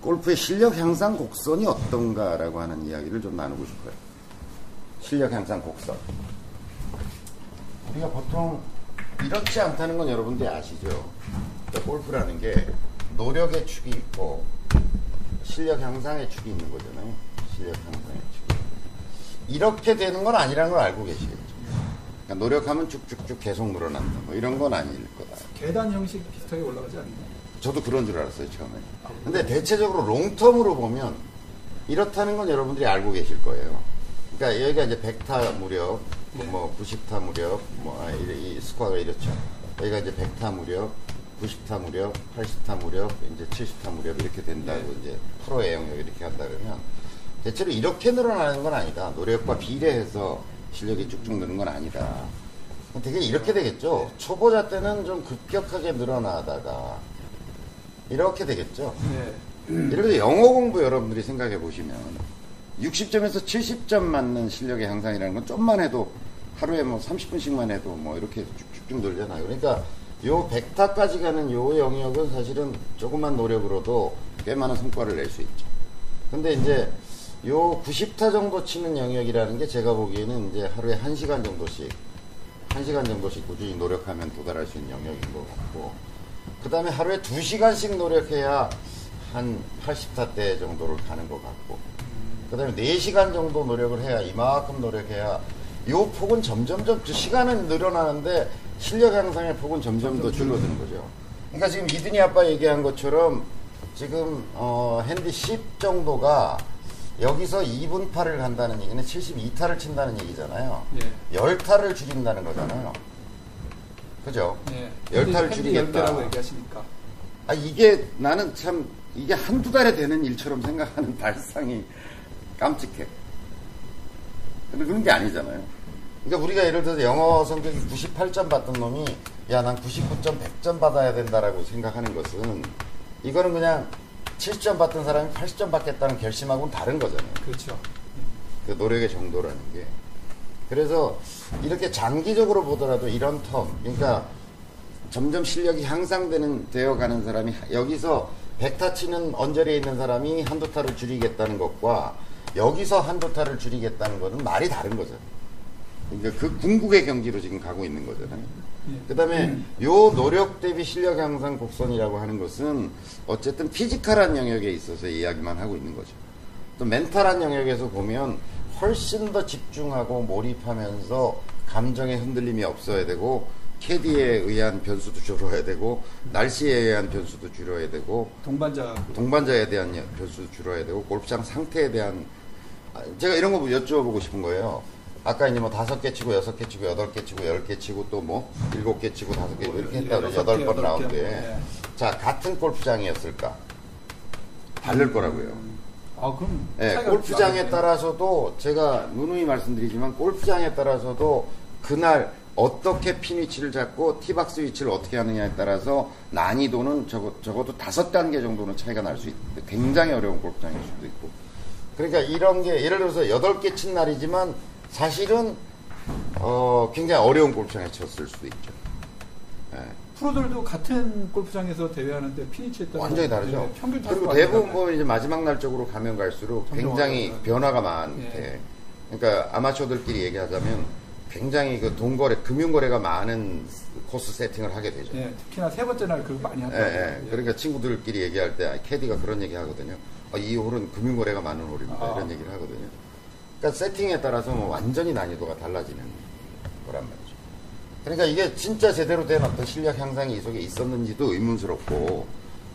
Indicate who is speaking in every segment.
Speaker 1: 골프의 실력 향상 곡선이 어떤가라고 하는 이야기를 좀 나누고 싶어요. 실력 향상 곡선. 우리가 보통 이렇지 않다는 건 여러분들이 아시죠? 그러니까 골프라는 게 노력의 축이 있고 실력 향상의 축이 있는 거잖아요. 실력 향상의 축. 이렇게 되는 건 아니라는 걸 알고 계시겠죠. 그러니까 노력하면 쭉쭉쭉 계속 늘어난다. 뭐 이런 건 아닐 거다.
Speaker 2: 계단 형식 비슷하게 올라가지 않나요?
Speaker 1: 저도 그런 줄 알았어요, 처음에. 근데 대체적으로 롱텀으로 보면 이렇다는 건 여러분들이 알고 계실 거예요. 그러니까 여기가 이제 100타 무렵, 뭐 90타 무렵, 뭐 아, 이 스코어가 이렇죠. 여기가 이제 100타 무렵, 90타 무렵, 80타 무렵, 이제 70타 무렵 이렇게 된다고 이제 프로의 영역 이렇게 한다 그러면 대체로 이렇게 늘어나는 건 아니다. 노력과 비례해서 실력이 쭉쭉 느는 건 아니다. 되게 이렇게 되겠죠. 초보자 때는 좀 급격하게 늘어나다가 이렇게 되겠죠.
Speaker 2: 네.
Speaker 1: 이렇게 영어 공부 여러분들이 생각해 보시면 60점에서 70점 맞는 실력의 향상이라는 건 좀만 해도 하루에 뭐 30분씩만 해도 뭐 이렇게 쭉쭉쭉 늘잖아요. 그러니까 요 100타까지 가는 요 영역은 사실은 조금만 노력으로도 꽤 많은 성과를 낼 수 있죠. 근데 이제 요 90타 정도 치는 영역이라는 게 제가 보기에는 이제 하루에 1시간 정도씩 1시간 정도씩 꾸준히 노력하면 도달할 수 있는 영역인 것 같고 그 다음에 하루에 2시간씩 노력해야 한 80타 대 정도를 가는 것 같고 그 다음에 4시간 정도 노력을 해야 이만큼 노력해야 요 폭은 점점점 그 시간은 늘어나는데 실력 향상의 폭은 점점 더 줄어드는 거죠. 그러니까 지금 이든이 아빠 얘기한 것처럼 지금 어, 핸디 10 정도가 여기서 2분파를 간다는 얘기는 72타를 친다는 얘기잖아요.
Speaker 2: 예.
Speaker 1: 10타를 줄인다는 거잖아요. 그죠?
Speaker 2: 예.
Speaker 1: 열타를 줄이겠다.
Speaker 2: 열개라고 얘기하시니까.
Speaker 1: 아, 이게 나는 참, 이게 한두 달에 되는 일처럼 생각하는 발상이 깜찍해. 근데 그런 게 아니잖아요. 그러니까 우리가 예를 들어서 영어 성적이 98점 받던 놈이 야, 난 99점, 100점 받아야 된다라고 생각하는 것은 이거는 그냥 70점 받던 사람이 80점 받겠다는 결심하고는 다른 거잖아요.
Speaker 2: 그렇죠.
Speaker 1: 그 노력의 정도라는 게. 그래서 이렇게 장기적으로 보더라도 이런 텀, 그러니까 점점 실력이 향상되는 되어 가는 사람이 여기서 100타 치는 언저리에 있는 사람이 한두 타를 줄이겠다는 것과 여기서 한두 타를 줄이겠다는 것은 말이 다른 거죠. 그러니까 그 궁극의 경지로 지금 가고 있는 거잖아요. 그 다음에 요 노력 대비 실력 향상 곡선이라고 하는 것은 어쨌든 physical한 영역에 있어서 이야기만 하고 있는 거죠. 또 mental한 영역에서 보면 훨씬 더 집중하고 몰입하면서 감정의 흔들림이 없어야 되고 캐디에 의한 변수도 줄어야 되고 날씨에 의한 변수도 줄여야 되고
Speaker 2: 동반자.
Speaker 1: 동반자에 대한 여- 변수도 줄여야 되고 골프장 상태에 대한 아, 제가 이런 거 여쭤보고 싶은 거예요. 아까 이제 뭐 다섯 개 치고 여섯 개 치고 여덟 개 치고 열 개 치고 또 뭐 일곱 개 치고 다섯 개뭐 이렇게 했다 그래
Speaker 2: 여섯
Speaker 1: 여덟
Speaker 2: 개,
Speaker 1: 번
Speaker 2: 개,
Speaker 1: 라운드에
Speaker 2: 네.
Speaker 1: 자 같은 골프장이었을까 다를 거라고요.
Speaker 2: 아, 그럼.
Speaker 1: 예,
Speaker 2: 차이가
Speaker 1: 골프장에. 따라서도 제가 누누이 말씀드리지만 골프장에 따라서도 그날 어떻게 핀 위치를 잡고 티박스 위치를 어떻게 하느냐에 따라서 난이도는 적어, 적어도 다섯 단계 정도는 차이가 날 수 있고 굉장히 어려운 골프장일 수도 있고 그러니까 이런 게 예를 들어서 여덟 개 친 날이지만 사실은 어, 굉장히 어려운 골프장에 쳤을 수도 있죠. 예.
Speaker 2: 프로들도 같은 골프장에서 대회하는데 피니치에 따라
Speaker 1: 완전히 다르죠.
Speaker 2: 네, 평균 타수가
Speaker 1: 그리고 대부분
Speaker 2: 달라요.
Speaker 1: 뭐 이제 마지막 날 쪽으로 가면 갈수록 굉장히
Speaker 2: 어려워요.
Speaker 1: 변화가 많대.
Speaker 2: 예.
Speaker 1: 그러니까 아마추어들끼리 얘기하자면 굉장히 그 돈거래, 금융거래가 많은 코스 세팅을 하게 되죠.
Speaker 2: 예, 특히나 세 번째 날 그거 많이
Speaker 1: 예,
Speaker 2: 하더라고요.
Speaker 1: 예. 그러니까 친구들끼리 얘기할 때 아, 캐디가 그런 얘기 하거든요. 아, 이 홀은 금융거래가 많은 홀입니다.
Speaker 2: 아.
Speaker 1: 이런 얘기를 하거든요. 그러니까 세팅에 따라서 뭐 완전히 난이도가 달라지는 거란 말이죠. 그러니까 이게 진짜 제대로 된 어떤 실력 향상이 이 속에 있었는지도 의문스럽고,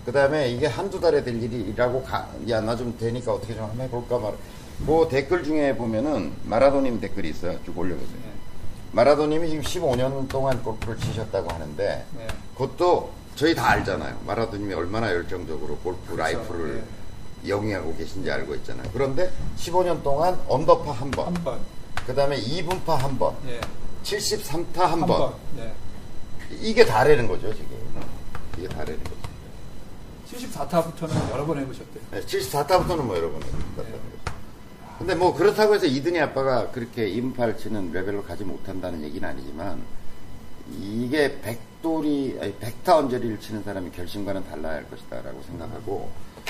Speaker 1: 그 다음에 이게 한두 달에 될 일이라고, 가, 야, 나 좀 되니까 어떻게 좀 한번 해볼까 말. 그 댓글 중에 보면은 마라도님 댓글이 있어요. 쭉 올려보세요.
Speaker 2: 예.
Speaker 1: 마라도님이 지금 15년 동안 골프를 치셨다고 하는데,
Speaker 2: 네.
Speaker 1: 그것도 저희 다 알잖아요. 마라도님이 얼마나 열정적으로 골프
Speaker 2: 그렇죠.
Speaker 1: 라이프를 영위하고 계신지 알고 있잖아요. 그런데 15년 동안 언더파 한 번,
Speaker 2: 한 번.
Speaker 1: 그 다음에 이븐파 한 번,
Speaker 2: 예.
Speaker 1: 73타 한,
Speaker 2: 한
Speaker 1: 번.
Speaker 2: 번. 예.
Speaker 1: 이게 다라는 거죠, 지금. 이게 다라는 거죠.
Speaker 2: 74타부터는 여러 번 해보셨대요.
Speaker 1: 74타부터는 뭐 여러 번 해봤다는 거죠. 근데 뭐 그렇다고 해서 이든이 아빠가 그렇게 이븐파를 치는 레벨로 가지 못한다는 얘기는 아니지만 이게 백돌이, 아니 백타 언저리를 치는 사람이 결심과는 달라야 할 것이다 라고 생각하고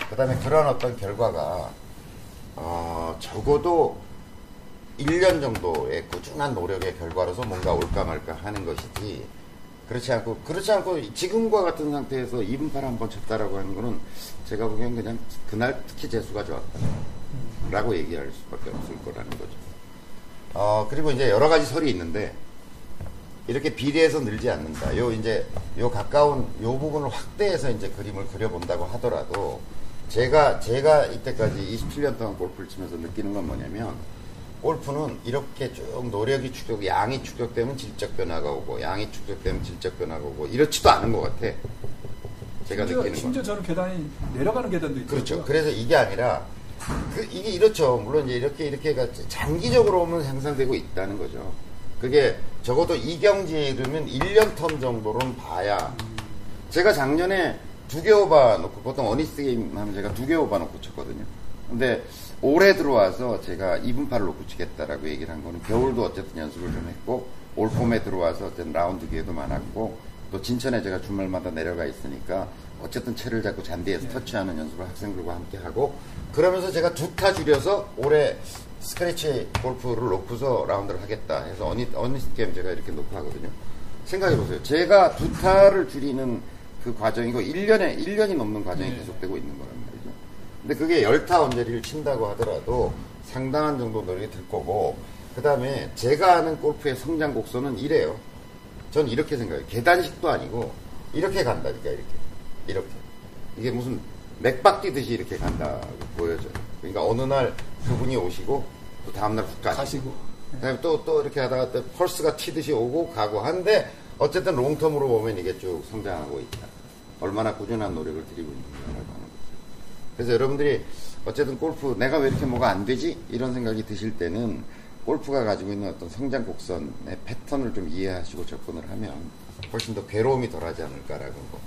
Speaker 1: 그 다음에 그런 어떤 결과가, 어, 적어도 1년 정도의 꾸준한 노력의 결과로서 뭔가 올까 말까 하는 것이지, 그렇지 않고, 그렇지 않고 지금과 같은 상태에서 2분팔 한번 쳤다라고 하는 거는 제가 보기엔 그냥 그날 특히 재수가 좋았다. 라고 얘기할 수밖에 없을 거라는 거죠. 어, 그리고 이제 여러 가지 설이 있는데, 이렇게 비례해서 늘지 않는다. 요 이제 요 가까운 요 부분을 확대해서 이제 그림을 그려본다고 하더라도 제가 제가 이때까지 27년 동안 골프를 치면서 느끼는 건 뭐냐면 골프는 이렇게 쭉 노력이 축적, 양이 축적되면 질적 변화가 오고 양이 축적되면 질적 변화가 오고 이렇지도 않은 것 같아. 제가
Speaker 2: 심지어,
Speaker 1: 느끼는
Speaker 2: 심지어
Speaker 1: 건.
Speaker 2: 저는 계단이 내려가는 계단도 있고
Speaker 1: 그렇죠. 그래서 이게 아니라 그 이게 이렇죠. 물론 이제 이렇게 이렇게가 장기적으로 오면 향상되고 있다는 거죠. 그게 적어도 이 경지이르면 1년 term 정도로는 봐야 제가 작년에 두 개 오바 놓고 보통 honest 게임 하면 제가 두 개 오바 놓고 쳤거든요. 근데 올해 들어와서 제가 이븐파를 놓고 치겠다라고 얘기를 한 거는 겨울도 어쨌든 연습을 좀 했고 올 봄에 들어와서 어쨌든 라운드 기회도 많았고 또 진천에 제가 주말마다 내려가 있으니까 어쨌든 채를 잡고 잔디에서 터치하는 연습을 학생들과 함께 하고 그러면서 제가 두 타 줄여서 올해 스크래치 골프를 놓고서 라운드를 하겠다 해서 hone, honest 게임 제가 이렇게 놓고 하거든요. 생각해 보세요. 제가 두 타를 줄이는 그 과정이고 1년에 1년이 넘는 과정이
Speaker 2: 네.
Speaker 1: 계속되고 있는 말이죠. 근데 그게 열타 언저리를 친다고 하더라도 상당한 정도 노력이 들 거고 그 다음에 제가 아는 골프의 성장 곡선은 이래요. 전 이렇게 생각해요. 계단식도 아니고 이렇게 간다니까 이렇게 이렇게 이게 무슨 맥박 뛰듯이 이렇게 간다고 보여져요. 그러니까 어느 날 그분이 오시고 또 다음날 훅 가시고
Speaker 2: 가시고
Speaker 1: 그다음에 또, 또 이렇게 하다가 또 펄스가 튀듯이 오고 가고 한데 어쨌든 롱텀으로 보면 이게 쭉 성장하고 있다. 얼마나 꾸준한 노력을 들이고 있는가라고 하는 거죠. 그래서 여러분들이 어쨌든 골프 내가 왜 이렇게 뭐가 안 되지? 이런 생각이 드실 때는 골프가 가지고 있는 어떤 성장 곡선의 패턴을 좀 이해하시고 접근을 하면 훨씬 더 괴로움이 덜하지 않을까라는 거.